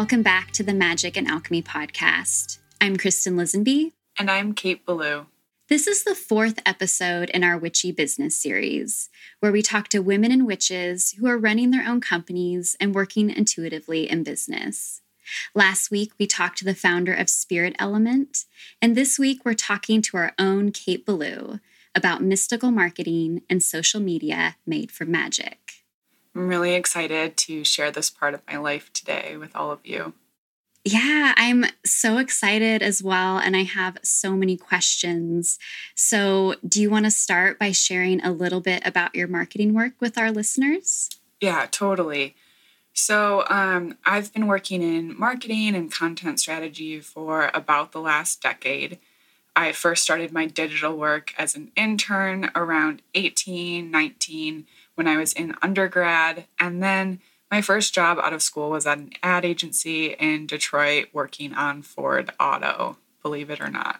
Welcome back to the Magic and Alchemy podcast. I'm Kristen Lisenby. And I'm Kate Belew. This is the fourth episode in our Witchy Business series, where we talk to women and witches who are running their own companies and working intuitively in business. Last week, we talked to the founder of Spirit Element, and this week, we're talking to our own Kate Belew about mystical marketing and social media made for magic. I'm really excited to share this part of my life today with all of you. Yeah, I'm so excited as well. And I have so many questions. So, do you want to start by sharing a little bit about your marketing work with our listeners? Yeah, totally. So, um, I've been working in marketing and content strategy for about the last decade. I first started my digital work as an intern around 18, 19 when I was in undergrad. And then my first job out of school was at an ad agency in Detroit working on Ford Auto, believe it or not.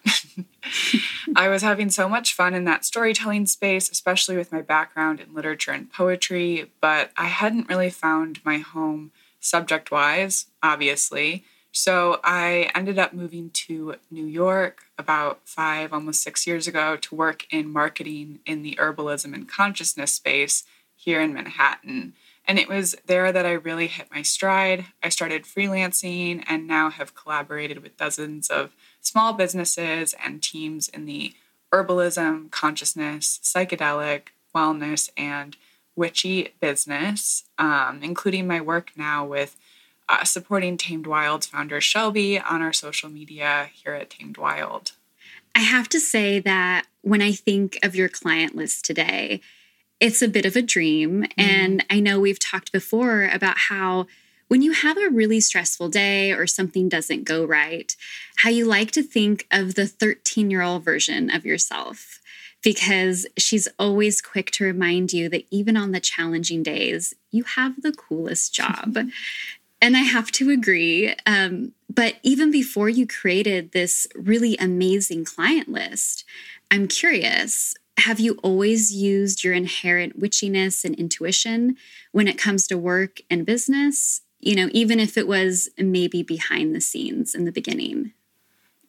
I was having so much fun in that storytelling space, especially with my background in literature and poetry, but I hadn't really found my home subject wise, obviously. So I ended up moving to New York about five, almost six years ago to work in marketing in the herbalism and consciousness space here in Manhattan. And it was there that I really hit my stride. I started freelancing and now have collaborated with dozens of small businesses and teams in the herbalism, consciousness, psychedelic, wellness, and witchy business, um, including my work now with uh, supporting Tamed Wild's founder Shelby on our social media here at Tamed Wild. I have to say that when I think of your client list today, it's a bit of a dream. Mm. And I know we've talked before about how when you have a really stressful day or something doesn't go right, how you like to think of the 13 year old version of yourself because she's always quick to remind you that even on the challenging days, you have the coolest job. and I have to agree. Um, but even before you created this really amazing client list, I'm curious have you always used your inherent witchiness and intuition when it comes to work and business? You know, even if it was maybe behind the scenes in the beginning?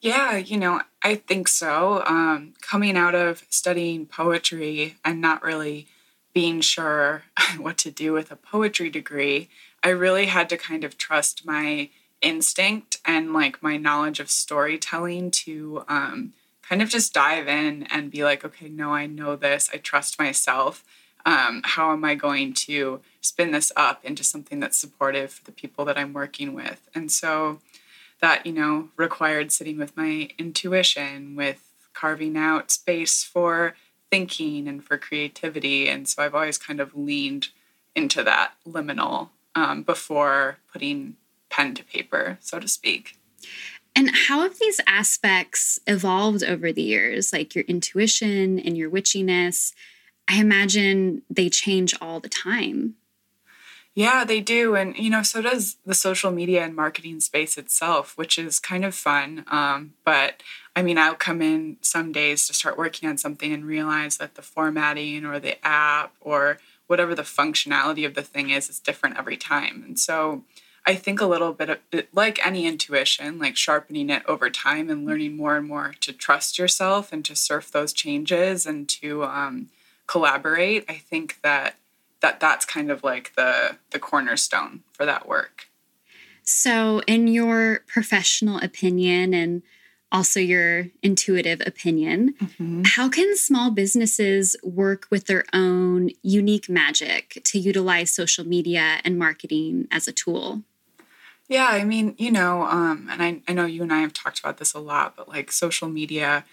Yeah, you know, I think so. Um, coming out of studying poetry and not really being sure what to do with a poetry degree, I really had to kind of trust my instinct and like my knowledge of storytelling to um, kind of just dive in and be like, okay, no, I know this. I trust myself. Um, how am I going to spin this up into something that's supportive for the people that I'm working with? And so that, you know, required sitting with my intuition, with carving out space for thinking and for creativity. And so I've always kind of leaned into that liminal um, before putting pen to paper, so to speak. And how have these aspects evolved over the years, like your intuition and your witchiness? I imagine they change all the time. Yeah, they do. And, you know, so does the social media and marketing space itself, which is kind of fun. Um, but I mean, I'll come in some days to start working on something and realize that the formatting or the app or whatever the functionality of the thing is is different every time. And so, I think a little bit of, like any intuition, like sharpening it over time and learning more and more to trust yourself and to surf those changes and to um, collaborate. I think that that that's kind of like the the cornerstone for that work. So, in your professional opinion and also your intuitive opinion. Mm-hmm. How can small businesses work with their own unique magic to utilize social media and marketing as a tool? Yeah, I mean, you know, um, and I, I know you and I have talked about this a lot, but like social media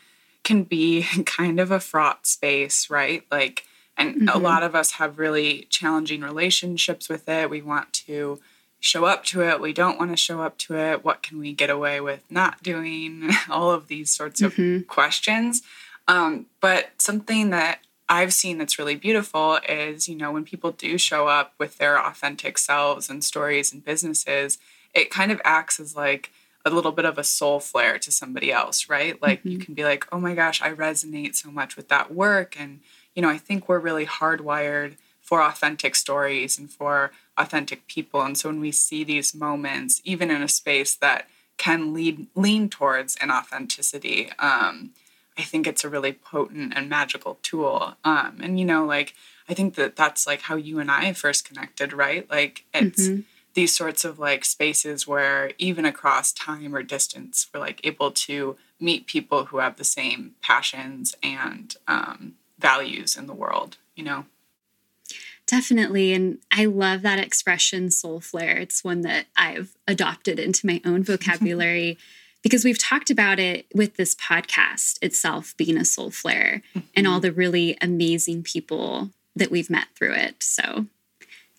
can be kind of a fraught space, right? Like, and mm-hmm. a lot of us have really challenging relationships with it. We want to show up to it. We don't want to show up to it. What can we get away with not doing? All of these sorts of mm-hmm. questions. Um, but something that I've seen that's really beautiful is, you know, when people do show up with their authentic selves and stories and businesses, it kind of acts as like a little bit of a soul flare to somebody else, right? Like mm-hmm. you can be like, oh my gosh, I resonate so much with that work. And, you know, I think we're really hardwired for authentic stories and for authentic people. And so when we see these moments, even in a space that can lead lean towards an authenticity, um, I think it's a really potent and magical tool. Um, and you know, like I think that that's like how you and I first connected, right? Like it's mm-hmm. These sorts of like spaces where even across time or distance, we're like able to meet people who have the same passions and um, values in the world. You know. Definitely. And I love that expression, soul flare. It's one that I've adopted into my own vocabulary because we've talked about it with this podcast itself being a soul flare mm-hmm. and all mm-hmm. the really amazing people that we've met through it. So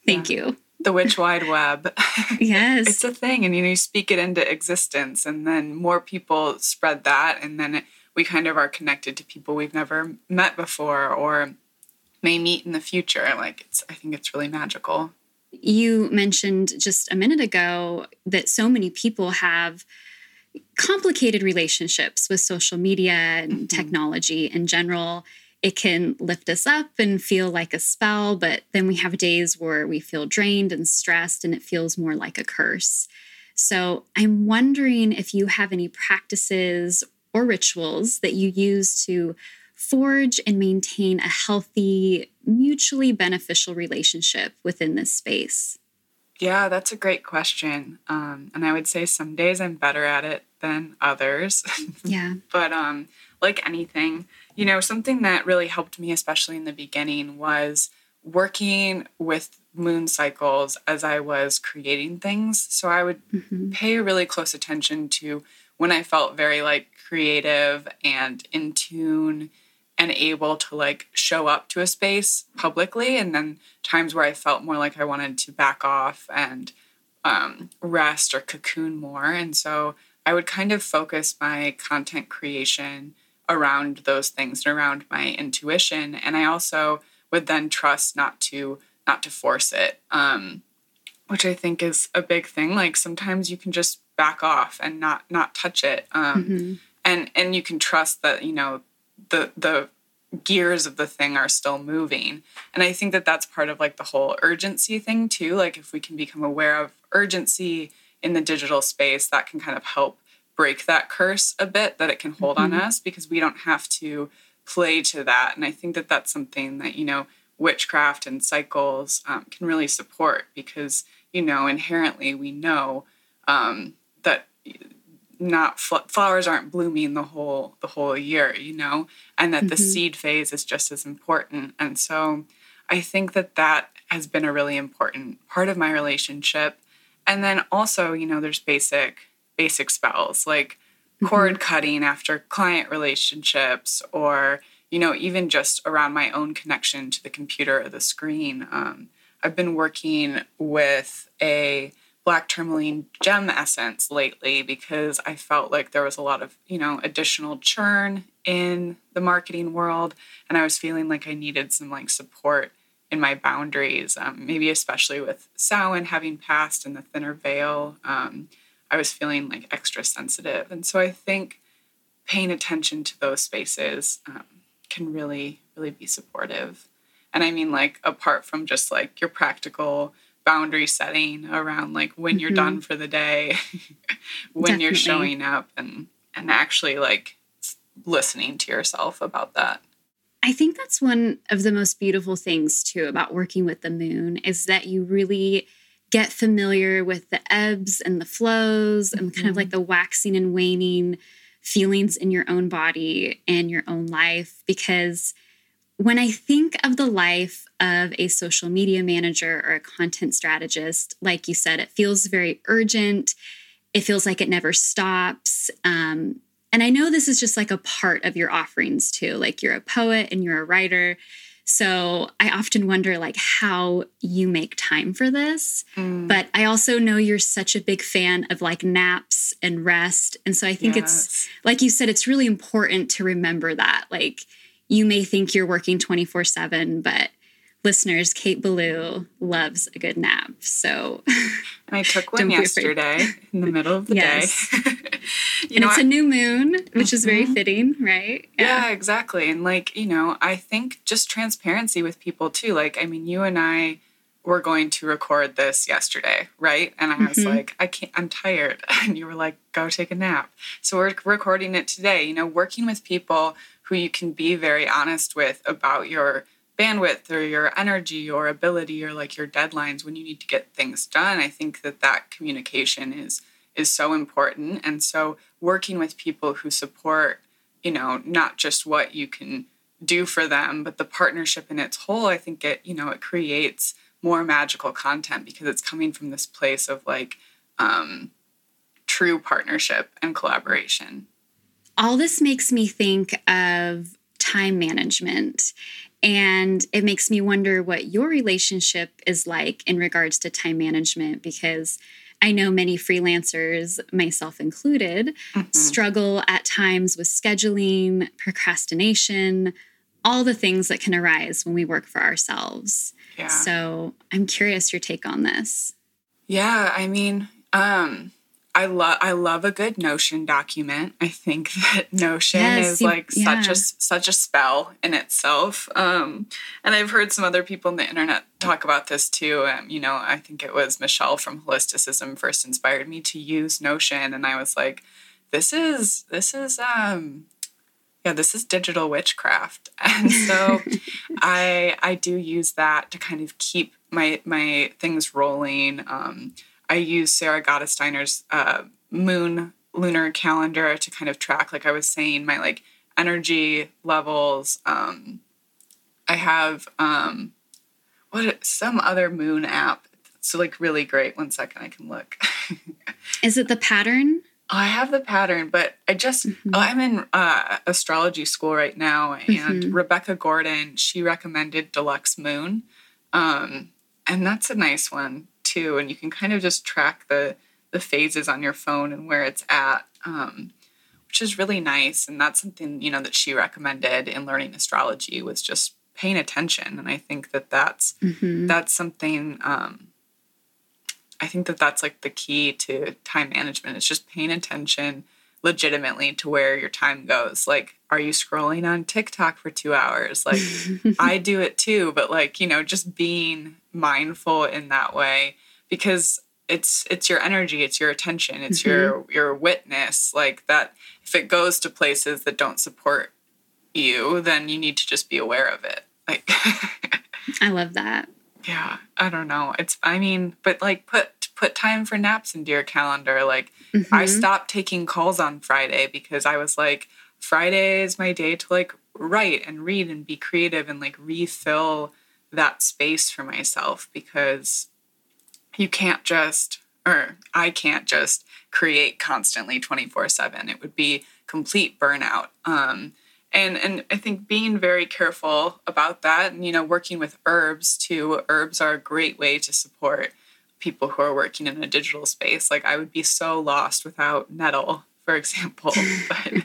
thank yeah. you. The Witch Wide Web. yes. it's a thing. And you know, you speak it into existence, and then more people spread that. And then it, we kind of are connected to people we've never met before or may meet in the future. Like, it's, I think it's really magical. You mentioned just a minute ago that so many people have complicated relationships with social media and mm-hmm. technology in general. It can lift us up and feel like a spell, but then we have days where we feel drained and stressed and it feels more like a curse. So I'm wondering if you have any practices or rituals that you use to forge and maintain a healthy, mutually beneficial relationship within this space. Yeah, that's a great question. Um, and I would say some days I'm better at it than others. Yeah. but um, like anything, you know, something that really helped me, especially in the beginning, was working with moon cycles as I was creating things. So I would mm-hmm. pay really close attention to when I felt very like creative and in tune and able to like show up to a space publicly and then times where i felt more like i wanted to back off and um, rest or cocoon more and so i would kind of focus my content creation around those things and around my intuition. And i also would then trust not to not to force it um, which i think is a big thing. Like sometimes you can just back off and not not touch it um, mm-hmm. and and you can trust that you know the the gears of the thing are still moving. And i think that that's part of like the whole urgency thing too. Like if we can become aware of urgency in the digital space that can kind of help break that curse a bit that it can hold mm-hmm. on us because we don't have to play to that and i think that that's something that you know witchcraft and cycles um, can really support because you know inherently we know um, that not fl- flowers aren't blooming the whole the whole year you know and that mm-hmm. the seed phase is just as important and so i think that that has been a really important part of my relationship and then also you know there's basic basic spells like mm-hmm. cord cutting after client relationships or you know even just around my own connection to the computer or the screen um, i've been working with a black tourmaline gem essence lately because I felt like there was a lot of, you know, additional churn in the marketing world and I was feeling like I needed some like support in my boundaries, um, maybe especially with Samhain having passed and the thinner veil. Um, I was feeling like extra sensitive. And so I think paying attention to those spaces um, can really, really be supportive. And I mean, like, apart from just like your practical boundary setting around like when mm-hmm. you're done mm-hmm. for the day when Definitely. you're showing up and and actually like listening to yourself about that I think that's one of the most beautiful things too about working with the moon is that you really get familiar with the ebbs and the flows mm-hmm. and kind of like mm-hmm. the waxing and waning feelings in your own body and your own life because when I think of the life of a social media manager or a content strategist, like you said, it feels very urgent. It feels like it never stops. Um, and I know this is just like a part of your offerings too. Like you're a poet and you're a writer. So I often wonder like how you make time for this. Mm. But I also know you're such a big fan of like naps and rest. And so I think yes. it's like you said, it's really important to remember that. Like you may think you're working 24 7, but listeners, Kate Belew loves a good nap. So I took one yesterday in the middle of the yes. day. and know, it's I, a new moon, which mm-hmm. is very mm-hmm. fitting, right? Yeah. yeah, exactly. And like, you know, I think just transparency with people too. Like, I mean, you and I were going to record this yesterday, right? And I was mm-hmm. like, I can't, I'm tired. And you were like, go take a nap. So we're recording it today, you know, working with people who you can be very honest with about your bandwidth or your energy or ability or like your deadlines when you need to get things done i think that that communication is is so important. And so working with people who support you know not just what you can do for them but the partnership in its whole i think it you know it creates more magical content because it's coming from this place of like um, true partnership and collaboration. All this makes me think of time management and it makes me wonder what your relationship is like in regards to time management because I know many freelancers, myself included, mm-hmm. struggle at times with scheduling, procrastination, all the things that can arise when we work for ourselves. Yeah. So I'm curious your take on this. Yeah, I mean, um, I love I love a good Notion document. I think that Notion yes, is you, like yeah. such a such a spell in itself. Um, and I've heard some other people on the internet talk about this too. Um, you know, I think it was Michelle from Holisticism first inspired me to use Notion, and I was like, "This is this is um, yeah, this is digital witchcraft." And so, I I do use that to kind of keep my my things rolling. Um, I use Sarah Gottesdiener's uh, moon lunar calendar to kind of track, like I was saying, my like energy levels. Um, I have um, what some other moon app. So like really great. One second, I can look. Is it the pattern? Oh, I have the pattern, but I just mm-hmm. oh, I'm in uh, astrology school right now, and mm-hmm. Rebecca Gordon she recommended Deluxe Moon, um, and that's a nice one too, and you can kind of just track the the phases on your phone and where it's at, um, which is really nice. And that's something you know that she recommended in learning astrology was just paying attention. And I think that that's mm-hmm. that's something. Um, I think that that's like the key to time management. It's just paying attention legitimately to where your time goes. Like, are you scrolling on TikTok for two hours? Like, I do it too, but like, you know, just being mindful in that way because it's it's your energy it's your attention it's mm-hmm. your your witness like that if it goes to places that don't support you then you need to just be aware of it like i love that yeah i don't know it's i mean but like put put time for naps into your calendar. Like mm-hmm. i stopped taking calls on friday because i was like friday is my day to like write and read and be creative and like refill that space for myself because you can't just or I can't just create constantly 24/7 it would be complete burnout. Um, and and I think being very careful about that and you know working with herbs too. Herbs are a great way to support people who are working in a digital space like I would be so lost without nettle for example but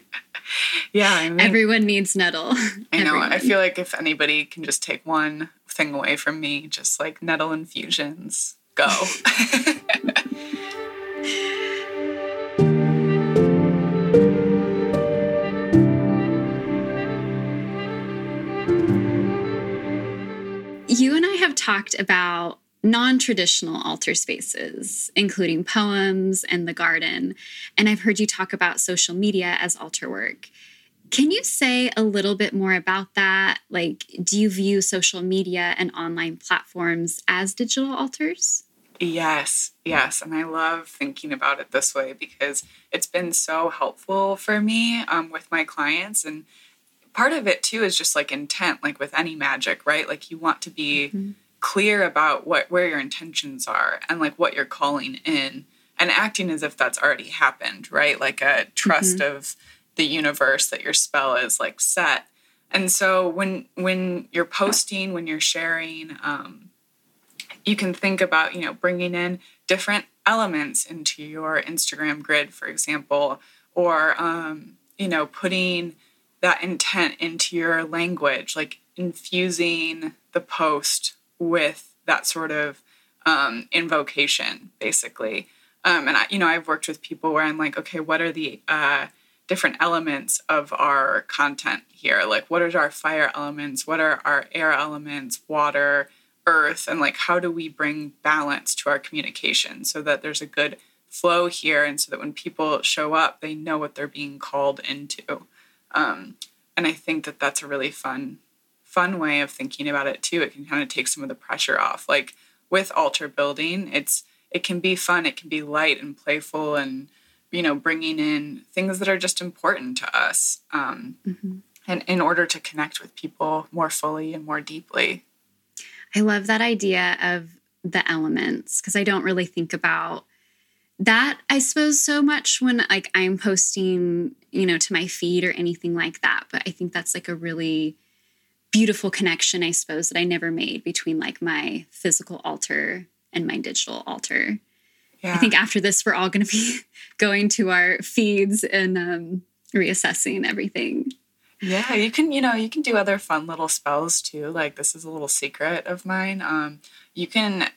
yeah I mean, everyone needs nettle I know everyone. I feel like if anybody can just take one thing away from me, just like nettle infusions. Go. you and I have talked about non traditional altar spaces, including poems and the garden. And I've heard you talk about social media as altar work. Can you say a little bit more about that? Like, do you view social media and online platforms as digital altars? Yes, yes. And I love thinking about it this way because it's been so helpful for me um, with my clients. And part of it too is just like intent, like with any magic, right? Like you want to be mm-hmm. Clear about what where your intentions are and like what you're calling in and acting as if that's already happened, right? Like a trust mm-hmm. of the universe that your spell is like set. And so when when you're posting, when you're sharing, um, you can think about you know bringing in different elements into your Instagram grid, for example, or um, you know putting that intent into your language, like infusing the post with that sort of um, invocation, basically. Um, and I, you know, I've worked with people where I'm like, okay, what are the uh, different elements of our content here? Like, what are our fire elements? What are our air elements? Water, earth, and like, how do we bring balance to our communication so that there's a good flow here, and so that when people show up, they know what they're being called into. Um, and I think that that's a really fun, fun way of thinking about it too. It can kind of take some of the pressure off. Like with altar building, it's it can be fun, it can be light and playful, and you know, bringing in things that are just important to us, um, mm-hmm. and in order to connect with people more fully and more deeply. I love that idea of the elements because I don't really think about that i suppose so much when like i'm posting you know to my feed or anything like that but i think that's like a really beautiful connection i suppose that i never made between like my physical altar and my digital altar yeah. i think after this we're all going to be going to our feeds and um, reassessing everything yeah you can you know you can do other fun little spells too like this is a little secret of mine um, you can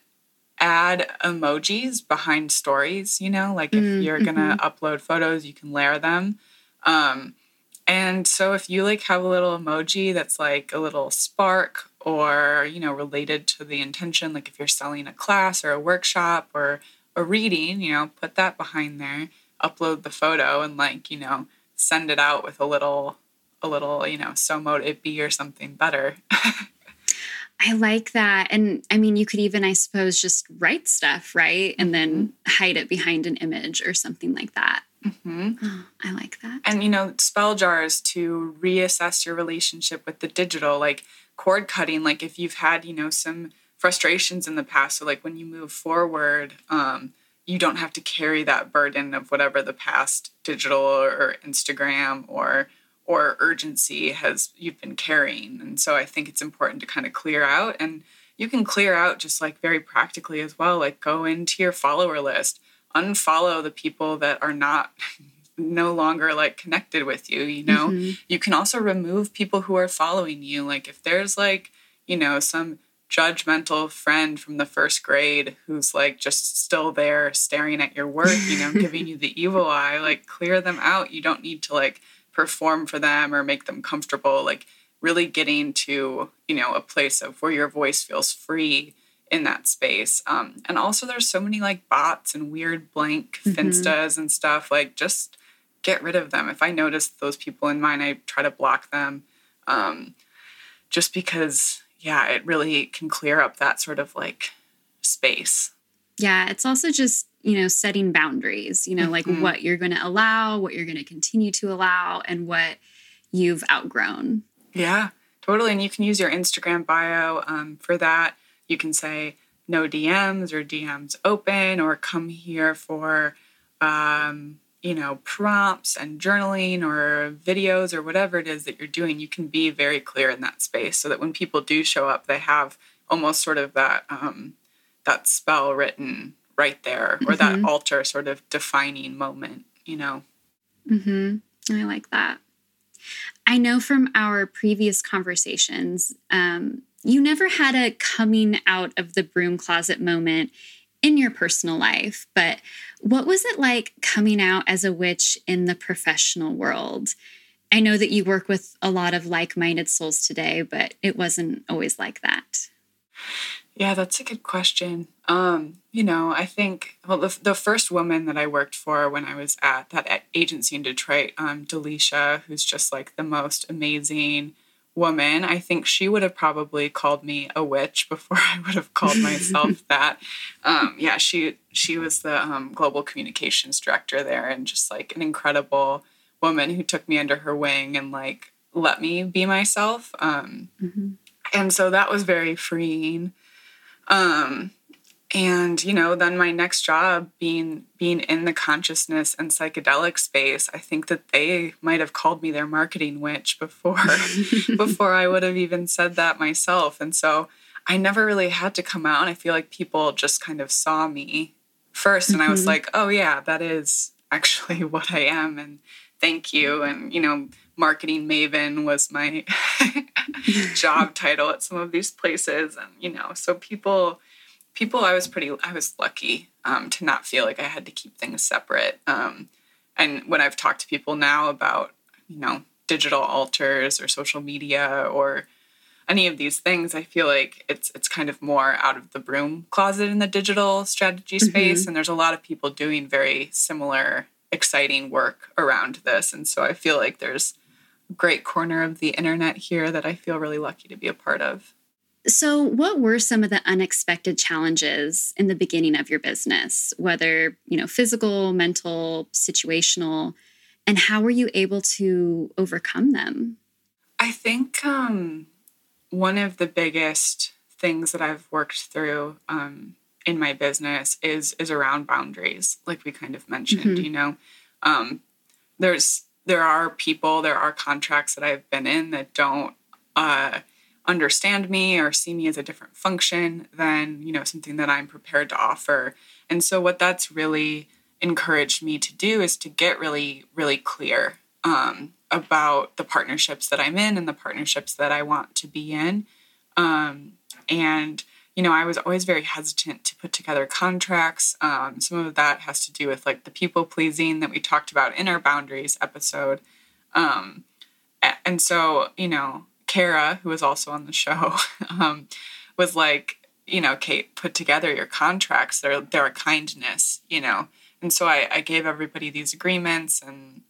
add emojis behind stories, you know, like if mm, you're going to mm-hmm. upload photos, you can layer them. Um, and so if you like have a little emoji that's like a little spark or, you know, related to the intention, like if you're selling a class or a workshop or a reading, you know, put that behind there, upload the photo and like, you know, send it out with a little a little, you know, so mote it be or something better. I like that. And I mean, you could even, I suppose, just write stuff, right? And then mm-hmm. hide it behind an image or something like that. Mm-hmm. Oh, I like that. And, you know, spell jars to reassess your relationship with the digital, like cord cutting, like if you've had, you know, some frustrations in the past. So, like when you move forward, um, you don't have to carry that burden of whatever the past digital or Instagram or or urgency has you've been carrying and so i think it's important to kind of clear out and you can clear out just like very practically as well like go into your follower list unfollow the people that are not no longer like connected with you you know? Mm-hmm. you can also remove people who are following you. Like if there's like you know some judgmental friend from the first grade who's like just still there staring at your work you know giving you the evil eye like clear them out. You don't need to like perform for them or make them comfortable like really getting to you know a place of where your voice feels free in that space um, and also there's so many like bots and weird blank mm-hmm. finstas and stuff like just get rid of them if i notice those people in mine i try to block them um, just because yeah it really can clear up that sort of like space yeah it's also just you know, setting boundaries, you know, mm-hmm. like what you're going to allow, what you're going to continue to allow, and what you've outgrown. Yeah, totally. And you can use your Instagram bio um, for that. You can say no DMs or DMs open, or come here for, um, you know, prompts and journaling or videos or whatever it is that you're doing. You can be very clear in that space so that when people do show up, they have almost sort of that um, that spell written right there or mm-hmm. that altar sort of defining moment, you know. Mhm. I like that. I know from our previous conversations, um, you never had a coming out of the broom closet moment in your personal life, but what was it like coming out as a witch in the professional world? I know that you work with a lot of like minded souls today, but it wasn't always like that. Yeah, that's a good question. Um, you know, I think well, the, the first woman that I worked for when I was at that agency in Detroit, um, Delisha, who's just like the most amazing woman. I think she would have probably called me a witch before I would have called myself that. Um, yeah, she she was the um, global communications director there, and just like an incredible woman who took me under her wing and like let me be myself. Um, mm-hmm. And so that was very freeing. Um, and you know then my next job being being in the consciousness and psychedelic space i think that they might have called me their marketing witch before before i would have even said that myself and so i never really had to come out and i feel like people just kind of saw me first and mm-hmm. i was mm-hmm. like oh yeah that is actually what i am and thank you and you know marketing maven was my job title at some of these places and you know so people people i was pretty i was lucky um, to not feel like i had to keep things separate um, and when i've talked to people now about you know digital altars or social media or any of these things i feel like it's it's kind of more out of the broom closet in the digital strategy mm-hmm. space mm-hmm. and there's a lot of people doing very similar exciting work around this and so i feel like there's a great corner of the internet here that i feel really lucky to be a part of so, what were some of the unexpected challenges in the beginning of your business, whether, you know, physical, mental, situational, and how were you able to overcome them? I think um, one of the biggest things that I've worked through um, in my business is is around boundaries, like we kind of mentioned. Mm-hmm. You know, um, there's there are people, there are contracts that I've been in that don't uh, understand me or see me as a different function than you know something that i'm prepared to offer. And so what that's really encouraged me to do is to get really really clear um, about the partnerships that i'm in and the partnerships that i want to be in. Um, and you know i was always very hesitant to put together contracts. Um, some of that has to do with like the people pleasing that we talked about in our boundaries episode. Um, and so you know Kara, who was also on the show, um, was like, you know, Kate, put together your contracts. They're they're a kindness, you know. And so I, I gave everybody these agreements and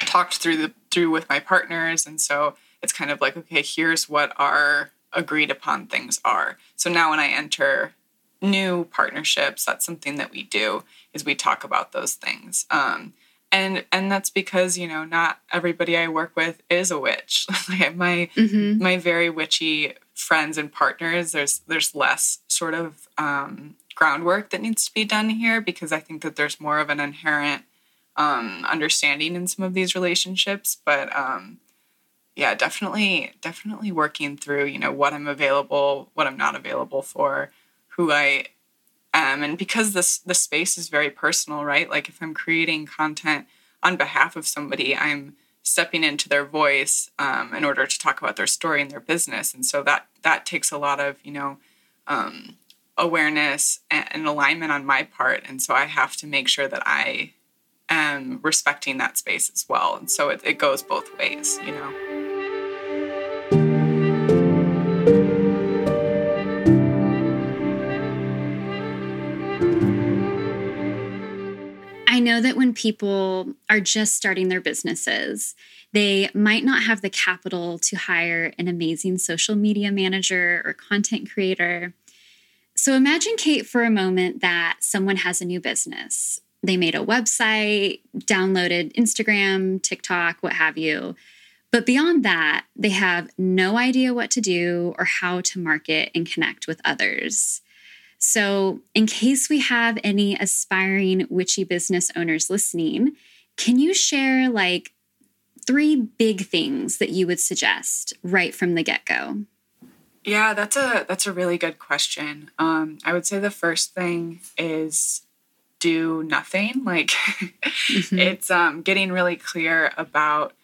talked through the through with my partners. And so it's kind of like, okay, here's what our agreed upon things are. So now when I enter new partnerships, that's something that we do is we talk about those things. Um, and and that's because you know not everybody i work with is a witch my mm-hmm. my very witchy friends and partners there's there's less sort of um, groundwork that needs to be done here because i think that there's more of an inherent um, understanding in some of these relationships but um, yeah definitely definitely working through you know what i'm available what i'm not available for who i um, and because this the space is very personal, right? Like if I'm creating content on behalf of somebody, I'm stepping into their voice um, in order to talk about their story and their business, and so that that takes a lot of you know um, awareness and, alignment on my part, and so I have to make sure that I am respecting that space as well, and so it, it goes both ways, you know. Know that when people are just starting their businesses, they might not have the capital to hire an amazing social media manager or content creator. So imagine, Kate, for a moment that someone has a new business. They made a website, downloaded Instagram, TikTok, what have you. But beyond that, they have no idea what to do or how to market and connect with others. So, in case we have any aspiring witchy business owners listening, can you share like three big things that you would suggest right from the get go? Yeah, that's a that's a really good question. Um, I would say the first thing is do nothing. Like mm-hmm. it's um, getting really clear about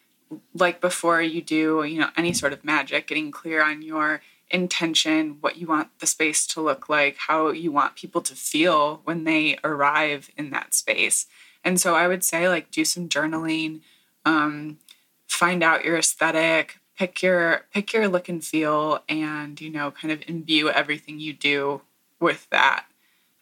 like before you do you know any sort of magic, getting clear on your intention, what you want the space to look like, how you want people to feel when they arrive in that space. And so I would say, like, do some journaling, um, find out your aesthetic, pick your pick your look and feel, and you know, kind of imbue everything you do with that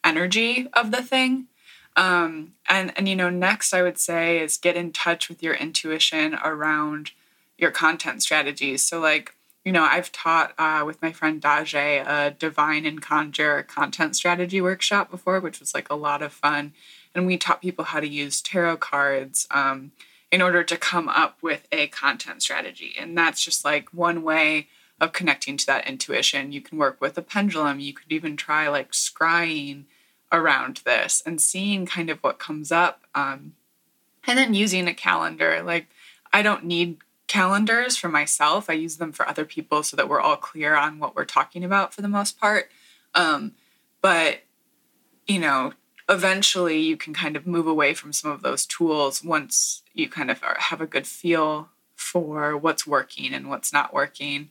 energy of the thing. Um, and and you know, next I would say is get in touch with your intuition around your content strategies. So like you know, I've taught uh, with my friend Daje a divine and conjure content strategy workshop before, which was like a lot of fun. And we taught people how to use tarot cards um, in order to come up with a content strategy. And that's just like one way of connecting to that intuition. You can work with a pendulum. You could even try like scrying around this and seeing kind of what comes up. Um, and then using a calendar. Like, I don't need calendars for myself. I use them for other people so that we're all clear on what we're talking about for the most part. Um, but, you know, eventually you can kind of move away from some of those tools once you kind of have a good feel for what's working and what's not working.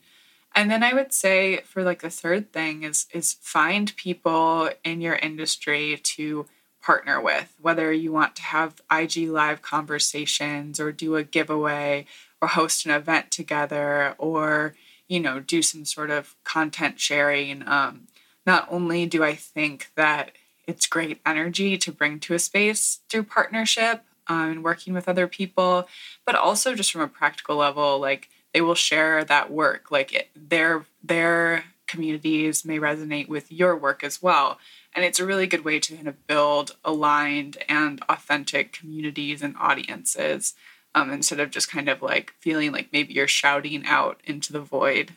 And then I would say for like the third thing is is find people in your industry to partner with, whether you want to have IG live conversations or do a giveaway or host an event together or you know do some sort of content sharing. Um, not only do I think that it's great energy to bring to a space through partnership um, and working with other people, but also just from a practical level, like they will share that work. Like it, their their communities may resonate with your work as well, and it's a really good way to kind of build aligned and authentic communities and audiences. Um, instead of just kind of like feeling like maybe you're shouting out into the void.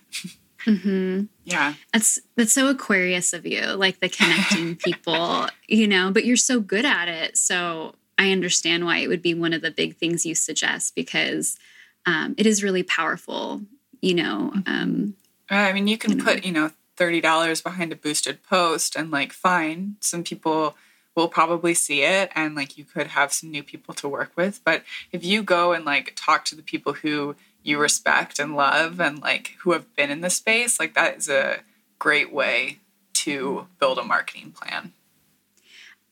Mm-hmm. Yeah. That's that's so Aquarius of you, like the connecting people, you know, but you're so good at it. So I understand why it would be one of the big things you suggest because um, it is really powerful, you know. Mm-hmm. Um, I mean, you can you know. put, you know, $30 behind a boosted post and like fine, some people will probably see it and like you could have some new people to work with. But if you go and like talk to the people who you respect and love and like who have been in the space, like that is a great way to build a marketing plan.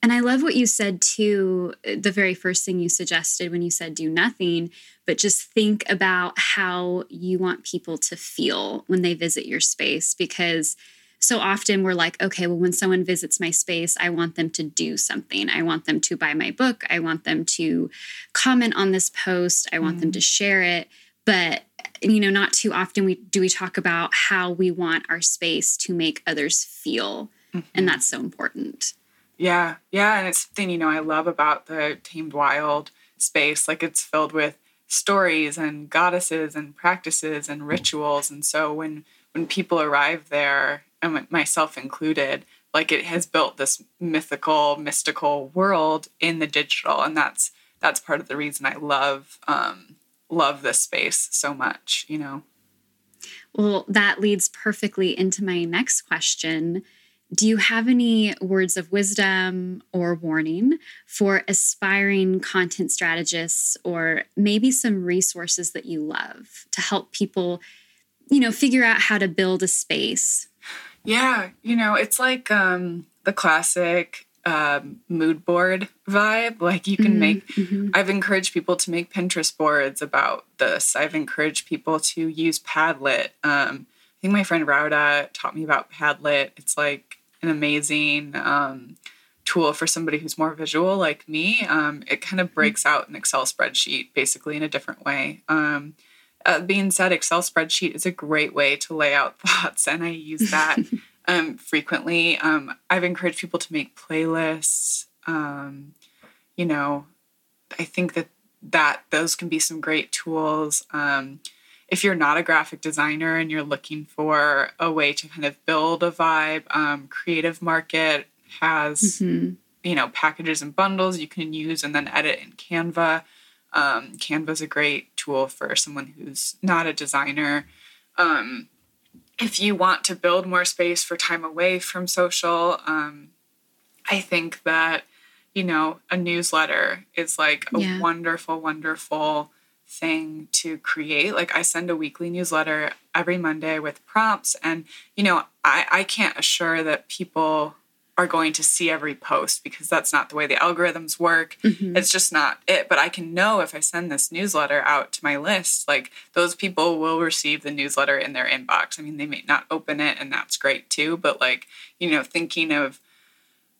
And I love what you said too, the very first thing you suggested when you said do nothing, but just think about how you want people to feel when they visit your space. Because so often we're like, okay, well, when someone visits my space, I want them to do something. I want them to buy my book. I want them to comment on this post. I want mm. them to share it but you know not too often we do we talk about how we want our space to make others feel mm-hmm. and that's so important yeah yeah and it's something you know i love about the tamed wild space like it's filled with stories and goddesses and practices and rituals and so when when people arrive there and myself included like it has built this mythical mystical world in the digital and that's that's part of the reason i love um, love this space so much, you know? Well, that leads perfectly into my next question. Do you have any words of wisdom or warning for aspiring content strategists or maybe some resources that you love to help people, you know, figure out how to build a space? Yeah, you know, it's like um the classic um, mood board vibe. Like you can mm-hmm, make, mm-hmm. I've encouraged people to make Pinterest boards about this. I've encouraged people to use Padlet. Um, think my friend Rauda taught me about Padlet. It's like an amazing um, tool for somebody who's more visual like me. Um, it kind of breaks mm-hmm. out an Excel spreadsheet basically in a different way. Um, uh, being said, Excel spreadsheet is a great way to lay out thoughts, and I use that um, frequently. Um, I've encouraged people to make playlists. Um, you know, I think that that those can be some great tools. Um, if you're not a graphic designer and you're looking for a way to kind of build a vibe, um, Creative Market has mm-hmm. you know packages and bundles you can use and then edit in Canva. Um, Canva is a great tool for someone who's not a designer. Um, if you want to build more space for time away from social, um, I think that, you know, a newsletter is like a yeah. wonderful, wonderful thing to create. Like I send a weekly newsletter every Monday with prompts and, you know, I, I can't assure that people are going to see every post because that's not the way the algorithms work. Mm-hmm. It's just not it. But I can know if I send this newsletter out to my list, like those people will receive the newsletter in their inbox. I mean, they may not open it, and that's great too. But like, you know, thinking of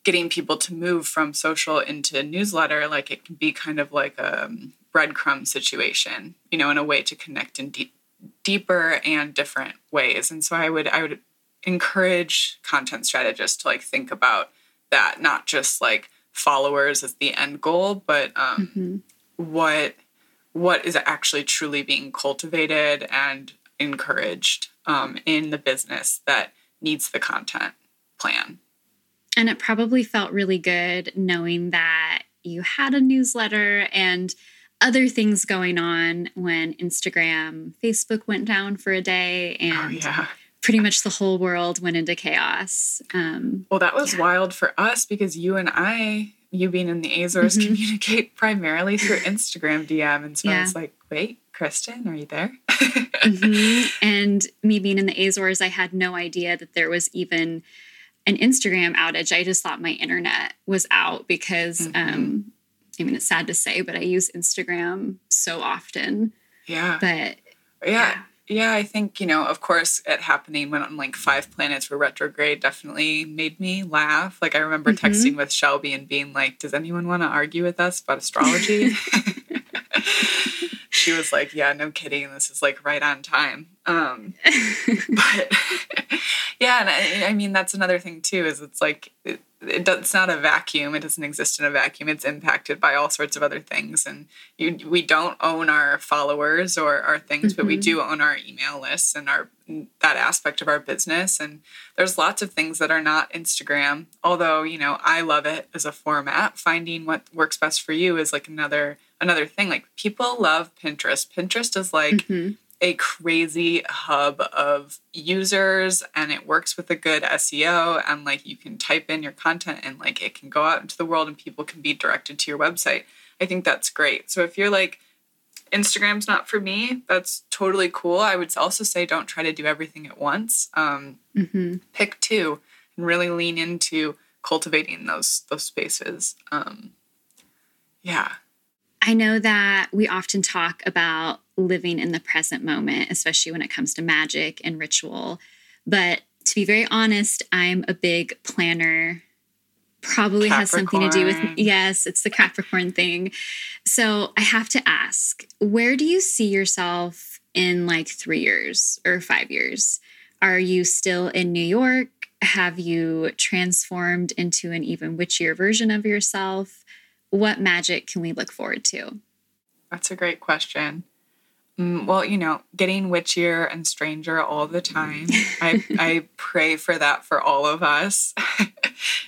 getting people to move from social into newsletter, like it can be kind of like a breadcrumb situation, you know, in a way to connect in deep, deeper and different ways. And so I would, I would encourage content strategists to like think about that, not just like followers as the end goal, but um, mm-hmm. what what is actually truly being cultivated and encouraged um, in the business that needs the content plan. And it probably felt really good knowing that you had a newsletter and other things going on when Instagram, Facebook went down for a day Oh, and yeah. pretty much the whole world went into chaos. Um, Well, that was Yeah. wild for us because you and I, you being in the Azores, Mhm. communicate primarily through Instagram DM. And so I was like, wait, Kristen, are you there? mhm. And me being in the Azores, I had no idea that there was even an Instagram outage. I just thought my internet was out because, um, I mean, it's sad to say, but I use Instagram so often. yeah. But yeah. Yeah, I think, you know, of course, it happening when on like five planets were retrograde definitely made me laugh. Like, I remember Mhm. texting with Shelby and being like, Does anyone want to argue with us about astrology? she was like, Yeah, no kidding. This is like right on time. Um, but yeah, and I, I mean, that's another thing too, is it's like, it, it does, it's not a vacuum. It doesn't exist in a vacuum. It's impacted by all sorts of other things. And you, we don't own our followers or our things, but we Mhm. do own our email lists and our that aspect of our business. And there's lots of things that are not Instagram. Although you know, I love it as a format. Finding what works best for you is like another another thing. Like people love Pinterest. Pinterest is like Mhm. A crazy hub of users and it works with a good SEO and like you can type in your content and like it can go out into the world and people can be directed to your website. I think that's great. So if you're like Instagram's not for me, that's totally cool. I would also say don't try to do everything at once. Um, Mhm. pick two and really lean into cultivating those those spaces. Um, yeah. I know that we often talk about living in the present moment, especially when it comes to magic and ritual. But to be very honest, I'm a big planner. Probably has something to do with, yes, it's the Capricorn thing. So I have to ask, where do you see yourself in like three years or five years? Are you still in New York? Have you transformed into an even witchier version of yourself? What magic can we look forward to? That's a great question. Mm, well, you know, getting witchier and stranger all the time. I I pray for that for all of us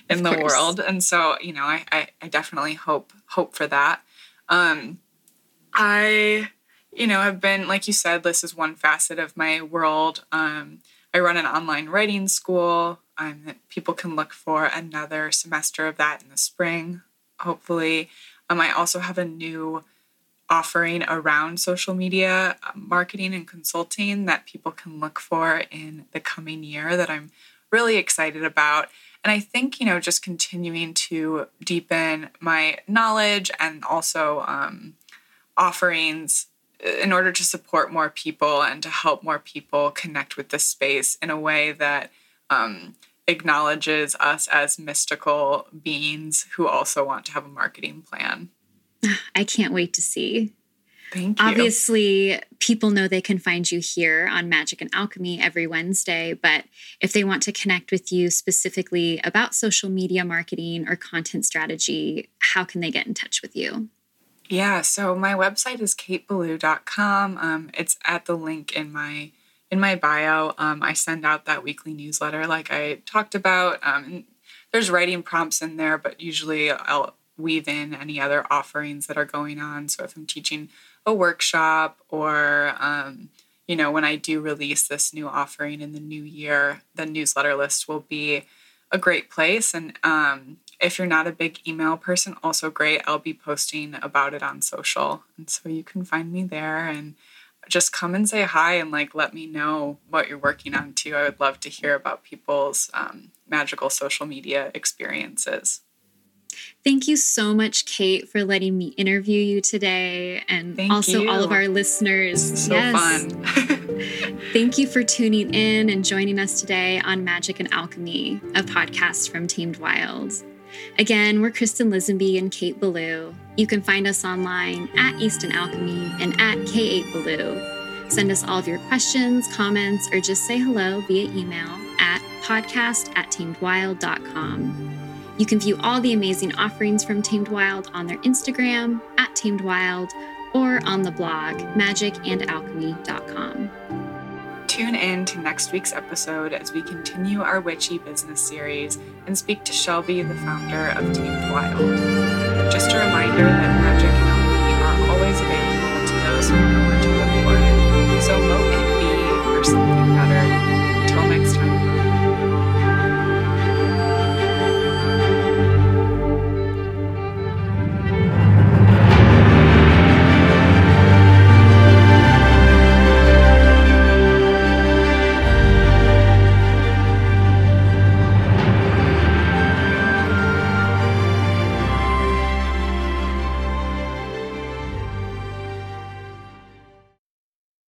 in Of the course. world, and so you know, I, I I definitely hope hope for that. Um, I you know have been like you said, this is one facet of my world. Um, I run an online writing school. Um, that people can look for another semester of that in the spring, hopefully. Um, I also have a new offering around social media uh, marketing and consulting that people can look for in the coming year that I'm really excited about. And I think, you know, just continuing to deepen my knowledge and also um, offerings uh, in order to support more people and to help more people connect with this space in a way that um, acknowledges us as mystical beings who also want to have a marketing plan. I can't wait to see. Thank you. Obviously, people know they can find you here on Magic and Alchemy every Wednesday, but if they want to connect with you specifically about social media marketing or content strategy, how can they get in touch with you? Yeah, so my website is katebelew.com. Um, it's at the link in my in my bio. Um, I send out that weekly newsletter like I talked about. Um, there's writing prompts in there, but usually I'll weave in any other offerings that are going on. So if I'm teaching a workshop or um, you know, when I do release this new offering in the new year, the newsletter list will be a great place. And um, if you're not a big email person, also great. I'll be posting about it on social. And so you can find me there and just come and say hi and like let me know what you're working on too. I would love to hear about people's um, magical social media experiences. Thank you so much, Kate, for letting me interview you today. And Thank also, all of our listeners. So fun. Thank you for tuning in and joining us today on Magic and Alchemy, a podcast from Tamed Wild. Again, we're Kristen Lisenby and Kate Belew. You can find us online at Easton Alchemy and at K8 Belew. Send us all of your questions, comments, or just say hello via email at podcast at tamedwild.com. You can view all the amazing offerings from Tamed Wild on their Instagram at Tamed Wild or on the blog magicandalchemy.com tune in to next week's episode as we continue our witchy business series and speak to Shelby, the founder of Tamed Wild. Just a reminder that magic and alchemy are always available to those who know where to look for it. So mote it be for something better.